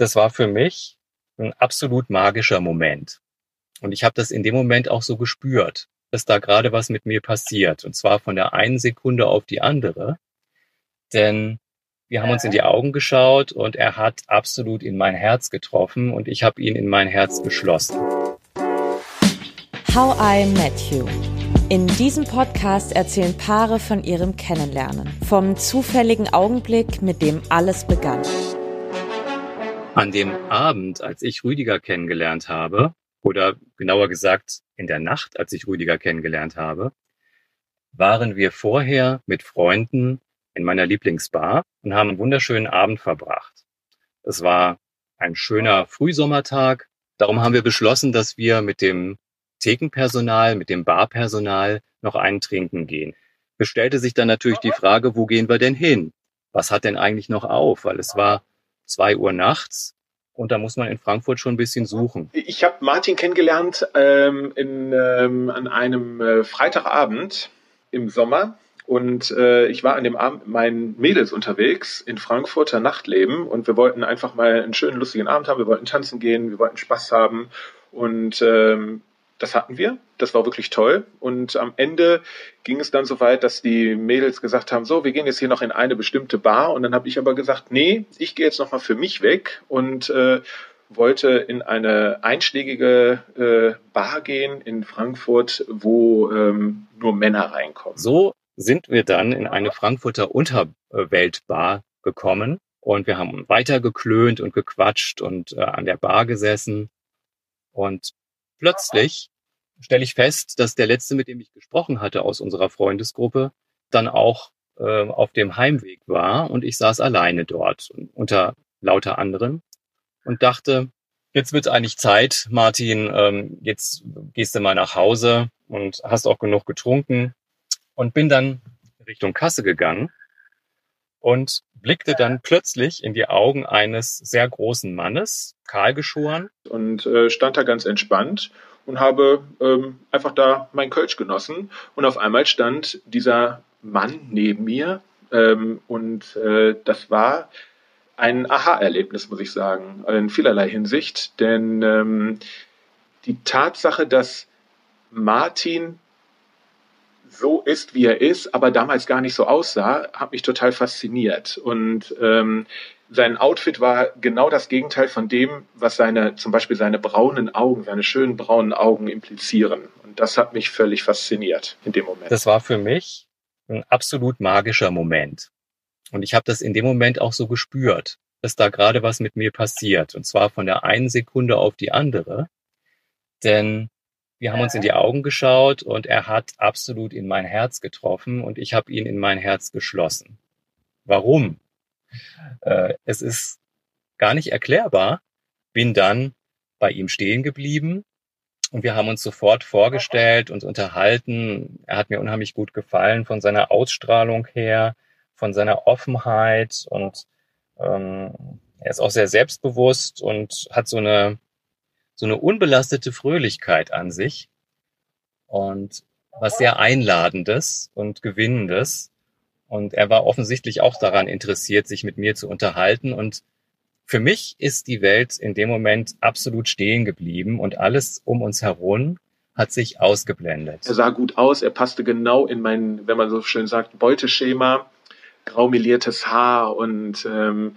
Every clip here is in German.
das war für mich ein absolut magischer Moment. Und ich habe das in dem Moment auch so gespürt, dass da gerade was mit mir passiert. Und zwar von der einen Sekunde auf die andere. Denn wir haben uns in die Augen geschaut und er hat absolut in mein Herz getroffen und ich habe ihn in mein Herz geschlossen. How I Met You. In diesem Podcast erzählen Paare von ihrem Kennenlernen, vom zufälligen Augenblick, mit dem alles begann. An dem Abend, als ich Rüdiger kennengelernt habe, oder genauer gesagt in der Nacht, als ich Rüdiger kennengelernt habe, waren wir vorher mit Freunden in meiner Lieblingsbar und haben einen wunderschönen Abend verbracht. Es war ein schöner Frühsommertag. Darum haben wir beschlossen, dass wir mit dem Thekenpersonal, mit dem Barpersonal noch einen trinken gehen. Bestellte sich dann natürlich die Frage, wo gehen wir denn hin? Was hat denn eigentlich noch auf? Weil es war zwei Uhr nachts und da muss man in Frankfurt schon ein bisschen suchen. Ich habe Martin kennengelernt ähm, in, ähm, an einem äh, Freitagabend im Sommer. Und äh, ich war an dem Abend mit meinen Mädels unterwegs in Frankfurter Nachtleben und wir wollten einfach mal einen schönen, lustigen Abend haben. Wir wollten tanzen gehen, wir wollten Spaß haben. Und ähm, das hatten wir. Das war wirklich toll. Und am Ende ging es dann so weit, dass die Mädels gesagt haben, so, wir gehen jetzt hier noch in eine bestimmte Bar. Und dann habe ich aber gesagt, nee, ich gehe jetzt noch mal für mich weg und äh, wollte in eine einschlägige äh, Bar gehen in Frankfurt, wo ähm, nur Männer reinkommen. So sind wir dann in eine Frankfurter Unterweltbar gekommen und wir haben weiter geklönt und gequatscht und äh, an der Bar gesessen. Und plötzlich stelle ich fest, dass der letzte, mit dem ich gesprochen hatte aus unserer Freundesgruppe, dann auch äh, auf dem Heimweg war und ich saß alleine dort unter lauter anderen und dachte, jetzt wird eigentlich Zeit, Martin, ähm, jetzt gehst du mal nach Hause und hast auch genug getrunken und bin dann Richtung Kasse gegangen und blickte dann plötzlich in die Augen eines sehr großen Mannes, kahl geschoren. Und äh, stand da ganz entspannt und habe ähm, einfach da mein Kölsch genossen. Und auf einmal stand dieser Mann neben mir. Ähm, und äh, das war ein Aha-Erlebnis, muss ich sagen, in vielerlei Hinsicht. Denn ähm, die Tatsache, dass Martin so ist, wie er ist, aber damals gar nicht so aussah, hat mich total fasziniert. Und ähm, sein Outfit war genau das Gegenteil von dem, was seine, zum Beispiel seine braunen Augen, seine schönen braunen Augen implizieren. Und das hat mich völlig fasziniert in dem Moment. Das war für mich ein absolut magischer Moment. Und ich habe das in dem Moment auch so gespürt, dass da gerade was mit mir passiert. Und zwar von der einen Sekunde auf die andere. Denn wir haben uns in die Augen geschaut und er hat absolut in mein Herz getroffen und ich habe ihn in mein Herz geschlossen. Warum? Äh, es ist gar nicht erklärbar. Bin dann bei ihm stehen geblieben und wir haben uns sofort vorgestellt und unterhalten. Er hat mir unheimlich gut gefallen von seiner Ausstrahlung her, von seiner Offenheit und ähm, er ist auch sehr selbstbewusst und hat so eine so eine unbelastete Fröhlichkeit an sich und was sehr Einladendes und Gewinnendes. Und er war offensichtlich auch daran interessiert, sich mit mir zu unterhalten. Und für mich ist die Welt in dem Moment absolut stehen geblieben und alles um uns herum hat sich ausgeblendet. Er sah gut aus, er passte genau in mein, wenn man so schön sagt, Beuteschema, graumeliertes Haar und ähm,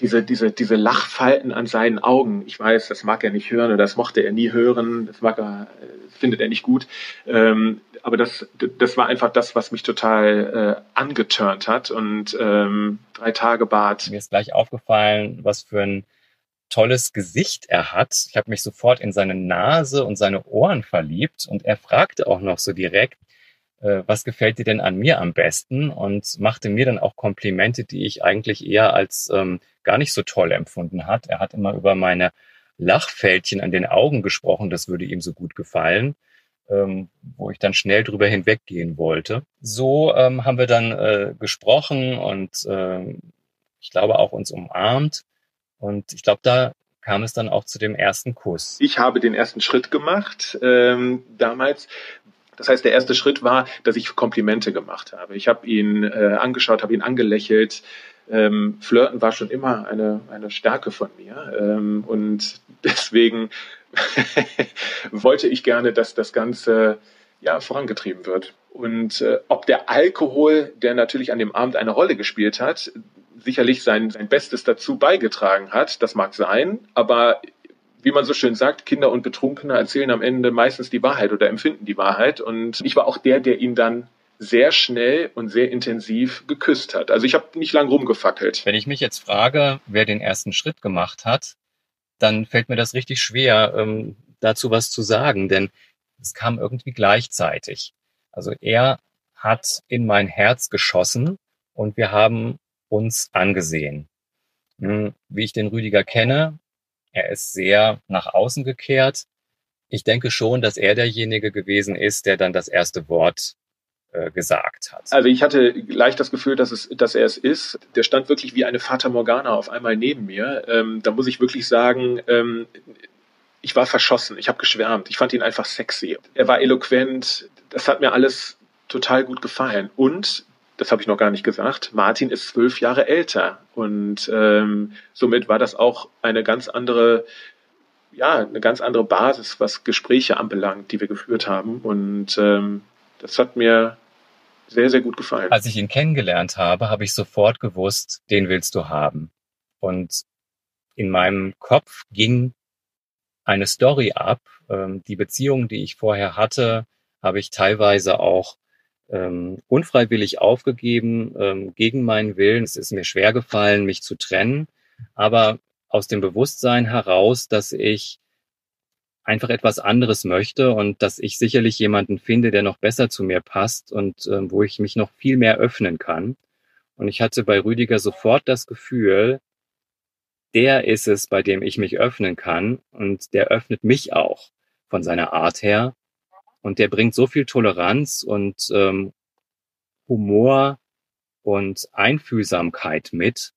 diese, diese, diese Lachfalten an seinen Augen. Ich weiß, das mag er nicht hören oder das mochte er nie hören, das mag er, das findet er nicht gut. Ähm, aber das, das war einfach das, was mich total äh, angeturnt hat. Und ähm, drei Tage Bart. Mir ist gleich aufgefallen, was für ein tolles Gesicht er hat. Ich habe mich sofort in seine Nase und seine Ohren verliebt und er fragte auch noch so direkt, äh, was gefällt dir denn an mir am besten? Und machte mir dann auch Komplimente, die ich eigentlich eher als ähm, gar nicht so toll empfunden hat. Er hat immer über meine Lachfältchen an den Augen gesprochen, das würde ihm so gut gefallen, ähm, wo ich dann schnell drüber hinweggehen wollte. So ähm, haben wir dann äh, gesprochen und äh, ich glaube auch uns umarmt. Und ich glaube, da kam es dann auch zu dem ersten Kuss. Ich habe den ersten Schritt gemacht. Ähm, damals Das heißt, der erste Schritt war, dass ich Komplimente gemacht habe. Ich habe ihn äh, angeschaut, habe ihn angelächelt. Ähm, Flirten war schon immer eine, eine Stärke von mir. Ähm, und deswegen wollte ich gerne, dass das Ganze ja, vorangetrieben wird. Und äh, ob der Alkohol, der natürlich an dem Abend eine Rolle gespielt hat, sicherlich sein, sein Bestes dazu beigetragen hat, das mag sein, aber wie man so schön sagt, Kinder und Betrunkene erzählen am Ende meistens die Wahrheit oder empfinden die Wahrheit. Und ich war auch der, der ihn dann sehr schnell und sehr intensiv geküsst hat. Also ich habe nicht lang rumgefackelt. Wenn ich mich jetzt frage, wer den ersten Schritt gemacht hat, dann fällt mir das richtig schwer, ähm, dazu was zu sagen, denn es kam irgendwie gleichzeitig. Also er hat in mein Herz geschossen und wir haben uns angesehen. Hm, wie ich den Rüdiger kenne, er ist sehr nach außen gekehrt. Ich denke schon, dass er derjenige gewesen ist, der dann das erste Wort äh, gesagt hat. Also ich hatte leicht das Gefühl, dass, es, dass er es ist. Der stand wirklich wie eine Fata Morgana auf einmal neben mir. Ähm, da muss ich wirklich sagen, ähm, ich war verschossen, ich habe geschwärmt, ich fand ihn einfach sexy. Er war eloquent, das hat mir alles total gut gefallen. Und das habe ich noch gar nicht gesagt, Martin ist zwölf Jahre älter und ähm, somit war das auch eine ganz andere, ja, eine ganz andere Basis, was Gespräche anbelangt, die wir geführt haben. Und ähm, das hat mir sehr, sehr gut gefallen. Als ich ihn kennengelernt habe, habe ich sofort gewusst, den willst du haben. Und in meinem Kopf ging eine Story ab. Ähm, die Beziehungen, die ich vorher hatte, habe ich teilweise auch ähm, unfreiwillig aufgegeben, ähm, gegen meinen Willen. Es ist mir schwer gefallen, mich zu trennen, aber aus dem Bewusstsein heraus, dass ich einfach etwas anderes möchte und dass ich sicherlich jemanden finde, der noch besser zu mir passt und äh, wo ich mich noch viel mehr öffnen kann. Und ich hatte bei Rüdiger sofort das Gefühl, der ist es, bei dem ich mich öffnen kann und der öffnet mich auch von seiner Art her. Und der bringt so viel Toleranz und ähm, Humor und Einfühlsamkeit mit,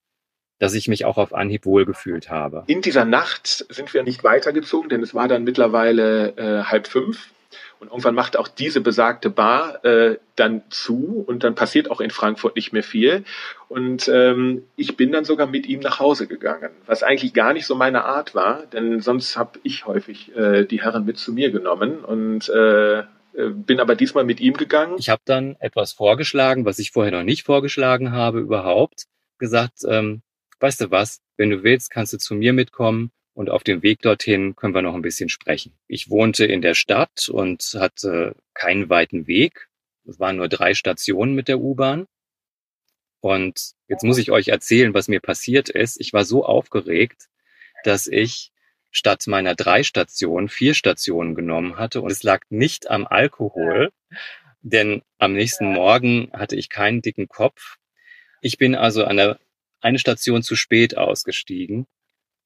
dass ich mich auch auf Anhieb wohlgefühlt habe. In dieser Nacht sind wir nicht weitergezogen, denn es war dann mittlerweile äh, halb fünf. Und irgendwann macht auch diese besagte Bar äh, dann zu und dann passiert auch in Frankfurt nicht mehr viel. Und ähm, ich bin dann sogar mit ihm nach Hause gegangen, was eigentlich gar nicht so meine Art war, denn sonst habe ich häufig äh, die Herren mit zu mir genommen und äh, äh bin aber diesmal mit ihm gegangen. Ich habe dann etwas vorgeschlagen, was ich vorher noch nicht vorgeschlagen habe überhaupt. Gesagt, ähm, weißt du was, wenn du willst, kannst du zu mir mitkommen und auf dem Weg dorthin können wir noch ein bisschen sprechen. Ich wohnte in der Stadt und hatte keinen weiten Weg. Es waren nur drei Stationen mit der U-Bahn. Und jetzt muss ich euch erzählen, was mir passiert ist. Ich war so aufgeregt, dass ich statt meiner drei Stationen vier Stationen genommen hatte. Und es lag nicht am Alkohol, denn am nächsten Morgen hatte ich keinen dicken Kopf. Ich bin also an der eine Station zu spät ausgestiegen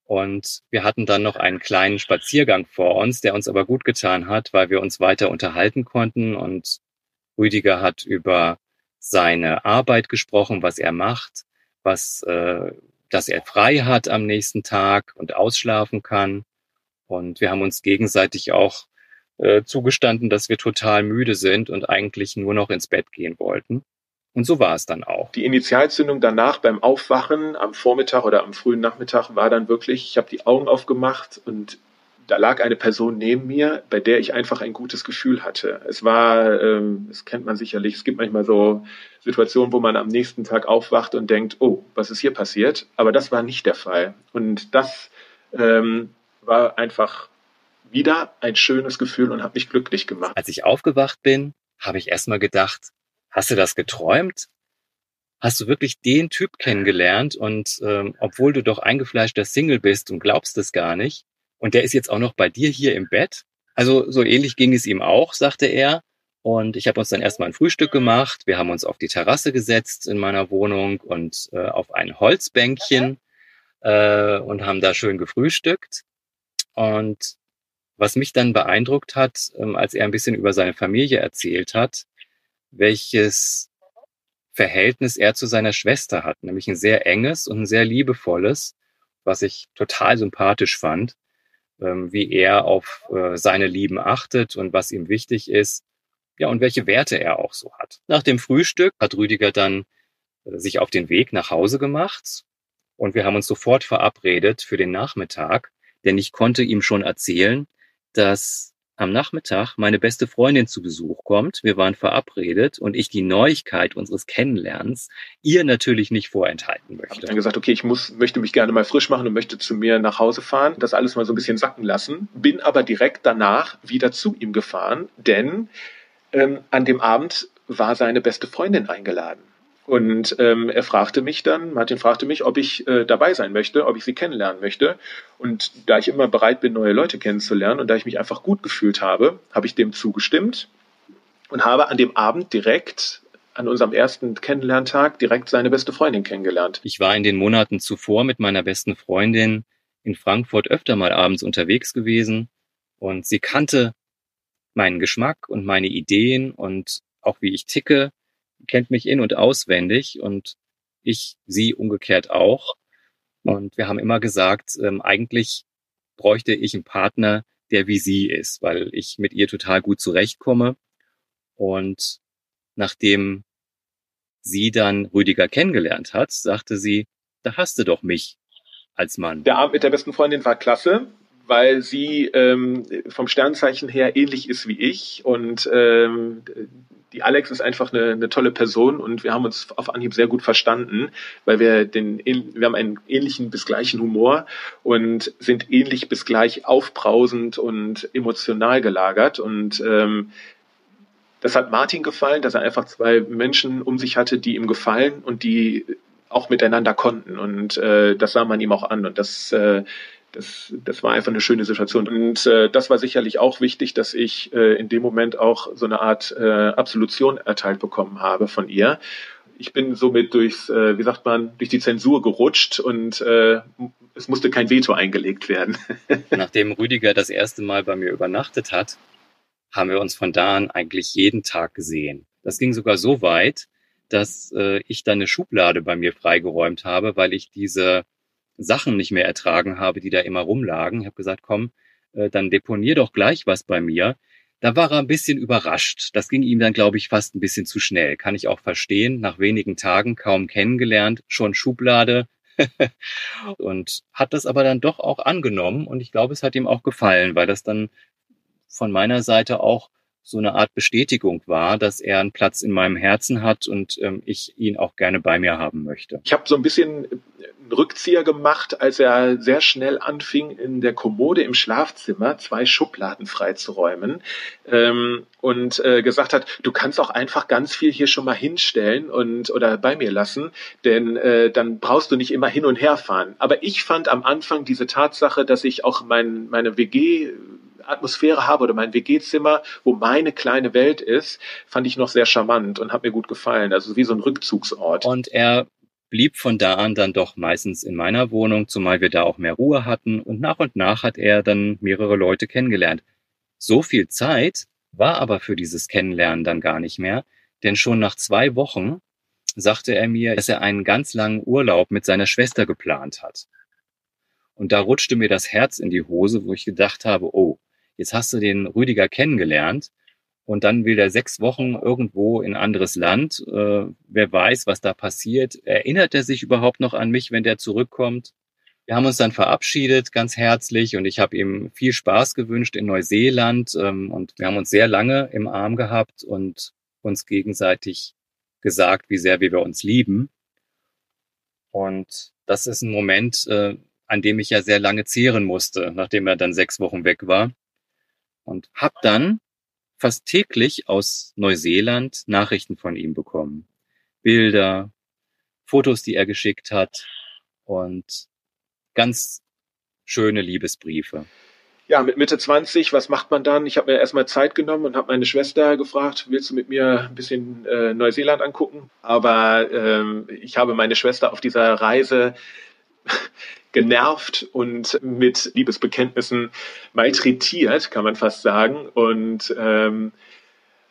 und wir hatten dann noch einen kleinen Spaziergang vor uns, der uns aber gut getan hat, weil wir uns weiter unterhalten konnten. Und Rüdiger hat über seine Arbeit gesprochen, was er macht, was, äh, dass er frei hat am nächsten Tag und ausschlafen kann. Und wir haben uns gegenseitig auch äh, zugestanden, dass wir total müde sind und eigentlich nur noch ins Bett gehen wollten. Und so war es dann auch. Die Initialzündung danach beim Aufwachen am Vormittag oder am frühen Nachmittag war dann wirklich, ich habe die Augen aufgemacht und da lag eine Person neben mir, bei der ich einfach ein gutes Gefühl hatte. Es war, ähm, das kennt man sicherlich, es gibt manchmal so Situationen, wo man am nächsten Tag aufwacht und denkt, oh, was ist hier passiert? Aber das war nicht der Fall. Und das ähm, war einfach wieder ein schönes Gefühl und hat mich glücklich gemacht. Als ich aufgewacht bin, habe ich erstmal gedacht, Hast du das geträumt? Hast du wirklich den Typ kennengelernt und ähm, obwohl du doch eingefleischter Single bist und glaubst es gar nicht und der ist jetzt auch noch bei dir hier im Bett? Also so ähnlich ging es ihm auch, sagte er. Und ich habe uns dann erstmal ein Frühstück gemacht. Wir haben uns auf die Terrasse gesetzt in meiner Wohnung und äh, auf ein Holzbänkchen äh, und haben da schön gefrühstückt. Und was mich dann beeindruckt hat, ähm, als er ein bisschen über seine Familie erzählt hat, welches Verhältnis er zu seiner Schwester hat, nämlich ein sehr enges und ein sehr liebevolles, was ich total sympathisch fand, ähm, wie er auf äh, seine Lieben achtet und was ihm wichtig ist. ja, und welche Werte er auch so hat. Nach dem Frühstück hat Rüdiger dann äh, sich auf den Weg nach Hause gemacht und wir haben uns sofort verabredet für den Nachmittag, denn ich konnte ihm schon erzählen, dass am Nachmittag meine beste Freundin zu Besuch kommt. Wir waren verabredet und ich die Neuigkeit unseres Kennenlernens ihr natürlich nicht vorenthalten möchte. Ich dann gesagt, okay, ich muss, möchte mich gerne mal frisch machen und möchte zu mir nach Hause fahren, das alles mal so ein bisschen sacken lassen, bin aber direkt danach wieder zu ihm gefahren, denn ähm, an dem Abend war seine beste Freundin eingeladen. Und ähm, er fragte mich dann, Martin fragte mich, ob ich äh, dabei sein möchte, ob ich sie kennenlernen möchte. Und da ich immer bereit bin, neue Leute kennenzulernen und da ich mich einfach gut gefühlt habe, habe ich dem zugestimmt und habe an dem Abend direkt an unserem ersten Kennenlerntag direkt seine beste Freundin kennengelernt. Ich war in den Monaten zuvor mit meiner besten Freundin in Frankfurt öfter mal abends unterwegs gewesen und sie kannte meinen Geschmack und meine Ideen und auch wie ich ticke kennt mich in und auswendig und ich sie umgekehrt auch. Und wir haben immer gesagt, ähm, eigentlich bräuchte ich einen Partner, der wie sie ist, weil ich mit ihr total gut zurechtkomme. Und nachdem sie dann Rüdiger kennengelernt hat, sagte sie, da hast du doch mich als Mann. Der Abend mit der besten Freundin war klasse, weil sie ähm, vom Sternzeichen her ähnlich ist wie ich und ähm, die Alex ist einfach eine, eine tolle Person und wir haben uns auf Anhieb sehr gut verstanden, weil wir den, wir haben einen ähnlichen bis gleichen Humor und sind ähnlich bis gleich aufbrausend und emotional gelagert und ähm, das hat Martin gefallen, dass er einfach zwei Menschen um sich hatte, die ihm gefallen und die auch miteinander konnten und äh, das sah man ihm auch an und das äh, das, das war einfach eine schöne Situation. Und äh, das war sicherlich auch wichtig, dass ich äh, in dem Moment auch so eine Art äh, Absolution erteilt bekommen habe von ihr. Ich bin somit durchs, äh, wie sagt man, durch die Zensur gerutscht und äh, es musste kein Veto eingelegt werden. Nachdem Rüdiger das erste Mal bei mir übernachtet hat, haben wir uns von da an eigentlich jeden Tag gesehen. Das ging sogar so weit, dass äh, ich dann eine Schublade bei mir freigeräumt habe, weil ich diese Sachen nicht mehr ertragen habe, die da immer rumlagen. Ich habe gesagt, komm, äh, dann deponier doch gleich was bei mir. Da war er ein bisschen überrascht. Das ging ihm dann, glaube ich, fast ein bisschen zu schnell. Kann ich auch verstehen. Nach wenigen Tagen kaum kennengelernt, schon Schublade. und hat das aber dann doch auch angenommen. Und ich glaube, es hat ihm auch gefallen, weil das dann von meiner Seite auch so eine Art Bestätigung war, dass er einen Platz in meinem Herzen hat und ähm, ich ihn auch gerne bei mir haben möchte. Ich habe so ein bisschen einen Rückzieher gemacht, als er sehr schnell anfing, in der Kommode im Schlafzimmer zwei Schubladen freizuräumen ähm, und äh, gesagt hat, du kannst auch einfach ganz viel hier schon mal hinstellen und oder bei mir lassen, denn äh, dann brauchst du nicht immer hin und her fahren. Aber ich fand am Anfang diese Tatsache, dass ich auch mein, meine WG Atmosphäre habe oder mein WG-Zimmer, wo meine kleine Welt ist, fand ich noch sehr charmant und hat mir gut gefallen. Also wie so ein Rückzugsort. Und er blieb von da an dann doch meistens in meiner Wohnung, zumal wir da auch mehr Ruhe hatten. Und nach und nach hat er dann mehrere Leute kennengelernt. So viel Zeit war aber für dieses Kennenlernen dann gar nicht mehr, denn schon nach zwei Wochen sagte er mir, dass er einen ganz langen Urlaub mit seiner Schwester geplant hat. Und da rutschte mir das Herz in die Hose, wo ich gedacht habe, oh, jetzt hast du den Rüdiger kennengelernt und dann will der sechs Wochen irgendwo in anderes Land. Äh, wer weiß, was da passiert. Erinnert er sich überhaupt noch an mich, wenn der zurückkommt? Wir haben uns dann verabschiedet, ganz herzlich, und ich habe ihm viel Spaß gewünscht in Neuseeland. Ähm, und wir haben uns sehr lange im Arm gehabt und uns gegenseitig gesagt, wie sehr wir uns lieben. Und das ist ein Moment, äh, an dem ich ja sehr lange zehren musste, nachdem er dann sechs Wochen weg war und habe dann fast täglich aus Neuseeland Nachrichten von ihm bekommen. Bilder, Fotos, die er geschickt hat und ganz schöne Liebesbriefe. Ja, mit Mitte 20, was macht man dann? Ich habe mir erstmal Zeit genommen und habe meine Schwester gefragt, willst du mit mir ein bisschen äh, Neuseeland angucken? Aber ähm, ich habe meine Schwester auf dieser Reise genervt und mit Liebesbekenntnissen malträtiert, kann man fast sagen. Und ähm,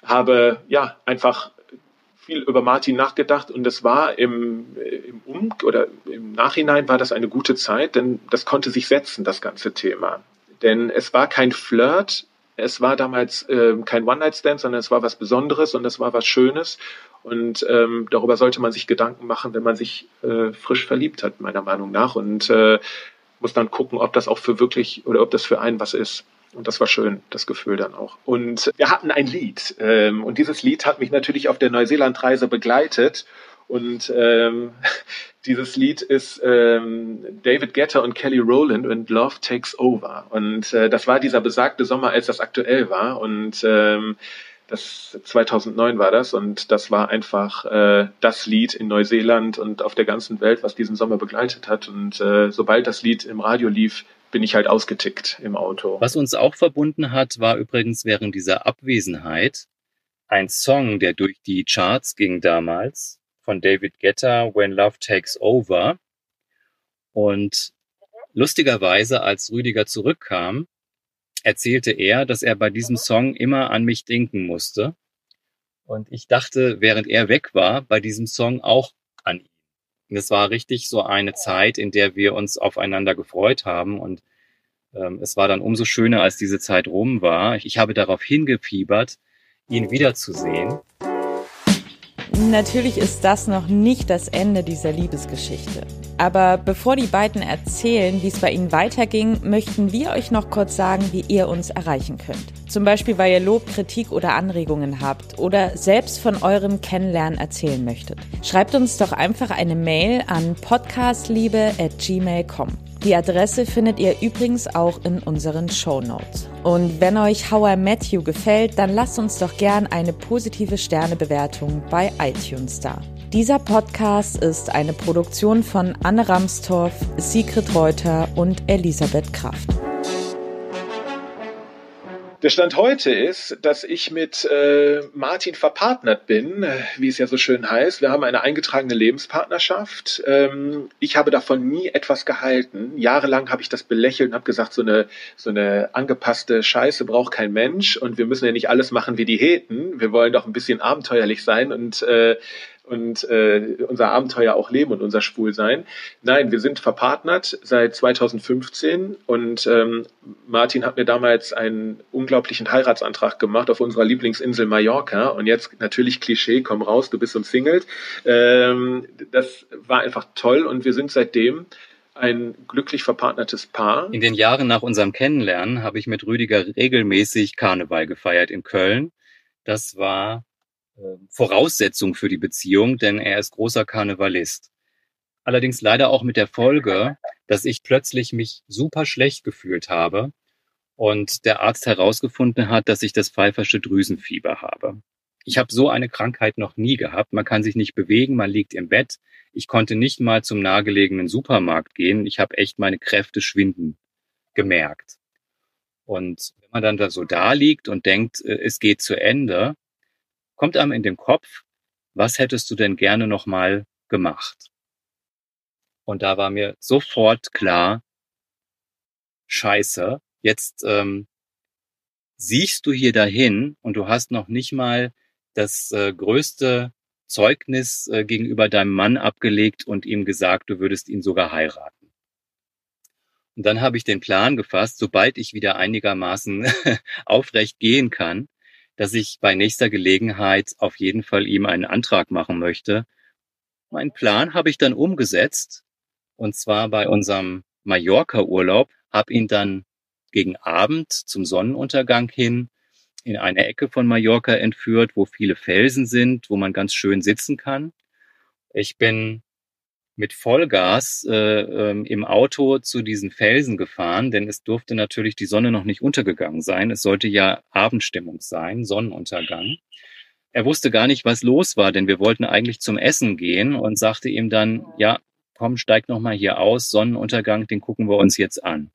habe ja einfach viel über Martin nachgedacht und es war im, im Um oder im Nachhinein war das eine gute Zeit, denn das konnte sich setzen, das ganze Thema. Denn es war kein Flirt, es war damals äh, kein One-Night-Stand, sondern es war was Besonderes und es war was Schönes. Und ähm, darüber sollte man sich Gedanken machen, wenn man sich äh, frisch verliebt hat, meiner Meinung nach. Und äh, muss dann gucken, ob das auch für wirklich oder ob das für einen was ist. Und das war schön, das Gefühl dann auch. Und wir hatten ein Lied. Ähm, und dieses Lied hat mich natürlich auf der Neuseeland-Reise begleitet. Und ähm, dieses Lied ist ähm, David Guetta und Kelly Rowland und Love Takes Over. Und äh, das war dieser besagte Sommer, als das aktuell war. Und ähm, das 2009 war das und das war einfach äh, das Lied in Neuseeland und auf der ganzen Welt, was diesen Sommer begleitet hat. Und äh, sobald das Lied im Radio lief, bin ich halt ausgetickt im Auto. Was uns auch verbunden hat, war übrigens während dieser Abwesenheit ein Song, der durch die Charts ging damals von David Guetta, When Love Takes Over. Und lustigerweise, als Rüdiger zurückkam, erzählte er, dass er bei diesem Song immer an mich denken musste. Und ich dachte, während er weg war, bei diesem Song auch an ihn. Und es war richtig so eine Zeit, in der wir uns aufeinander gefreut haben. Und ähm, es war dann umso schöner, als diese Zeit rum war. Ich habe darauf hingefiebert, ihn wiederzusehen. Natürlich ist das noch nicht das Ende dieser Liebesgeschichte. Aber bevor die beiden erzählen, wie es bei ihnen weiterging, möchten wir euch noch kurz sagen, wie ihr uns erreichen könnt. Zum Beispiel, weil ihr Lob, Kritik oder Anregungen habt oder selbst von eurem Kennenlernen erzählen möchtet. Schreibt uns doch einfach eine Mail an podcastliebe@gmail.com. Die Adresse findet ihr übrigens auch in unseren Show Notes. Und wenn euch How I Met You gefällt, dann lasst uns doch gern eine positive Sternebewertung bei iTunes da. Dieser Podcast ist eine Produktion von Anne Ramstorff, Sigrid Reuter und Elisabeth Kraft. Der Stand heute ist, dass ich mit äh, Martin verpartnert bin, äh, wie es ja so schön heißt. Wir haben eine eingetragene Lebenspartnerschaft. Ähm, ich habe davon nie etwas gehalten. Jahrelang habe ich das belächelt und habe gesagt, so eine, so eine angepasste Scheiße braucht kein Mensch und wir müssen ja nicht alles machen wie die Heten. Wir wollen doch ein bisschen abenteuerlich sein und äh, und äh, unser Abenteuer auch leben und unser Schwulsein. Nein, wir sind verpartnert seit 2015 und ähm, Martin hat mir damals einen unglaublichen Heiratsantrag gemacht auf unserer Lieblingsinsel Mallorca und jetzt natürlich Klischee, komm raus, du bist umsingelt. Ähm, das war einfach toll und wir sind seitdem ein glücklich verpartnertes Paar. In den Jahren nach unserem Kennenlernen habe ich mit Rüdiger regelmäßig Karneval gefeiert in Köln. Das war Voraussetzung für die Beziehung, denn er ist großer Karnevalist. Allerdings leider auch mit der Folge, dass ich plötzlich mich super schlecht gefühlt habe und der Arzt herausgefunden hat, dass ich das pfeifersche Drüsenfieber habe. Ich habe so eine Krankheit noch nie gehabt. Man kann sich nicht bewegen, man liegt im Bett. Ich konnte nicht mal zum nahegelegenen Supermarkt gehen. Ich habe echt meine Kräfte schwinden gemerkt. Und wenn man dann da so da liegt und denkt, äh, es geht zu Ende, kommt einem in den Kopf, was hättest du denn gerne nochmal gemacht? Und da war mir sofort klar, scheiße, jetzt ähm, siehst du hier dahin und du hast noch nicht mal das äh, größte Zeugnis äh, gegenüber deinem Mann abgelegt und ihm gesagt, du würdest ihn sogar heiraten. Und dann habe ich den Plan gefasst, sobald ich wieder einigermaßen aufrecht gehen kann, dass ich bei nächster Gelegenheit auf jeden Fall ihm einen Antrag machen möchte. Mein Plan habe ich dann umgesetzt und zwar bei unserem Mallorca-Urlaub, habe ihn dann gegen Abend zum Sonnenuntergang hin in eine Ecke von Mallorca entführt, wo viele Felsen sind, wo man ganz schön sitzen kann. Ich bin mit Vollgas äh, ähm, im Auto zu diesen Felsen gefahren, denn es durfte natürlich die Sonne noch nicht untergegangen sein. Es sollte ja Abendstimmung sein, Sonnenuntergang. Er wusste gar nicht, was los war, denn wir wollten eigentlich zum Essen gehen und sagte ihm dann, ja, komm, steig noch mal hier aus, Sonnenuntergang, den gucken wir uns jetzt an.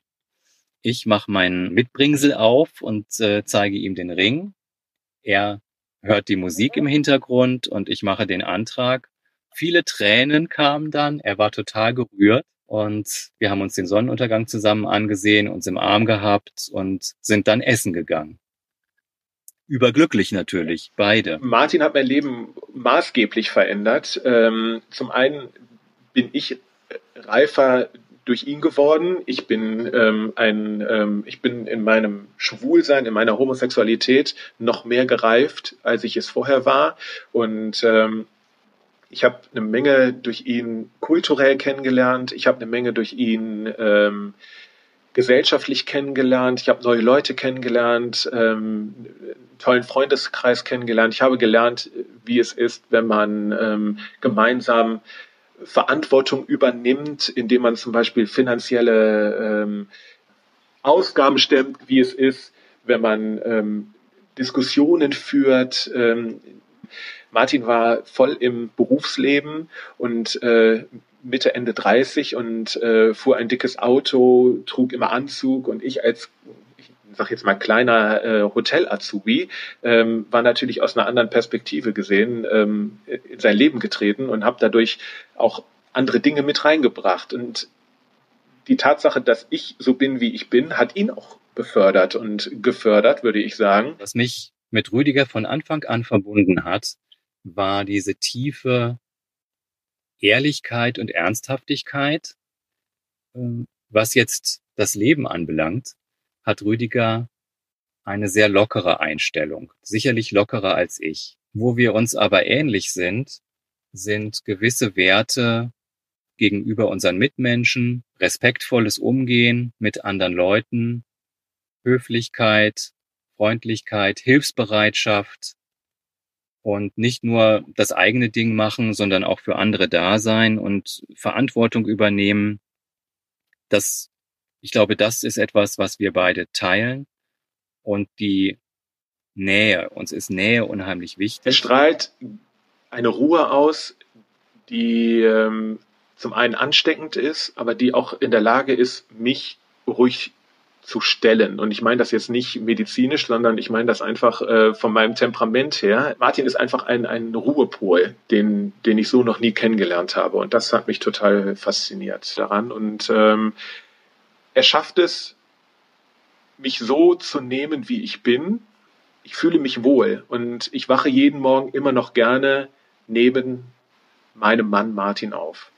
Ich mache meinen Mitbringsel auf und äh, zeige ihm den Ring. Er hört die Musik im Hintergrund und ich mache den Antrag Viele Tränen kamen dann. Er war total gerührt. Und wir haben uns den Sonnenuntergang zusammen angesehen, uns im Arm gehabt und sind dann essen gegangen. Überglücklich natürlich, beide. Martin hat mein Leben maßgeblich verändert. Ähm, zum einen bin ich reifer durch ihn geworden. Ich bin ähm, ein, ähm, ich bin in meinem Schwulsein, in meiner Homosexualität noch mehr gereift, als ich es vorher war. Und ähm, ich habe eine Menge durch ihn kulturell kennengelernt. Ich habe eine Menge durch ihn ähm, gesellschaftlich kennengelernt. Ich habe neue Leute kennengelernt, ähm, tollen Freundeskreis kennengelernt. Ich habe gelernt, wie es ist, wenn man ähm, gemeinsam Verantwortung übernimmt, indem man zum Beispiel finanzielle ähm, Ausgaben stemmt, wie es ist, wenn man ähm, Diskussionen führt. Ähm, Martin war voll im Berufsleben und äh, Mitte, Ende 30 und äh, fuhr ein dickes Auto, trug immer Anzug und ich als sag jetzt mal kleiner äh, Hotel-Azubi, ähm, war natürlich aus einer anderen Perspektive gesehen ähm, in sein Leben getreten und habe dadurch auch andere Dinge mit reingebracht. Und die Tatsache, dass ich so bin, wie ich bin, hat ihn auch befördert und gefördert, würde ich sagen. Was mich mit Rüdiger von Anfang an verbunden hat, war diese tiefe Ehrlichkeit und Ernsthaftigkeit, ähm, was jetzt das Leben anbelangt hat Rüdiger eine sehr lockere Einstellung, sicherlich lockerer als ich. Wo wir uns aber ähnlich sind, sind gewisse Werte gegenüber unseren Mitmenschen, respektvolles Umgehen mit anderen Leuten, Höflichkeit, Freundlichkeit, Hilfsbereitschaft und nicht nur das eigene Ding machen, sondern auch für andere da sein und Verantwortung übernehmen. Das ich glaube, das ist etwas, was wir beide teilen. Und die Nähe, uns ist Nähe unheimlich wichtig. Er strahlt eine Ruhe aus, die ähm, zum einen ansteckend ist, aber die auch in der Lage ist, mich ruhig zu stellen. Und ich meine das jetzt nicht medizinisch, sondern ich meine das einfach äh, von meinem Temperament her. Martin ist einfach ein, ein Ruhepol, den, den ich so noch nie kennengelernt habe. Und das hat mich total fasziniert daran. Und ähm, er schafft es, mich so zu nehmen, wie ich bin. Ich fühle mich wohl und ich wache jeden Morgen immer noch gerne neben meinem Mann Martin auf.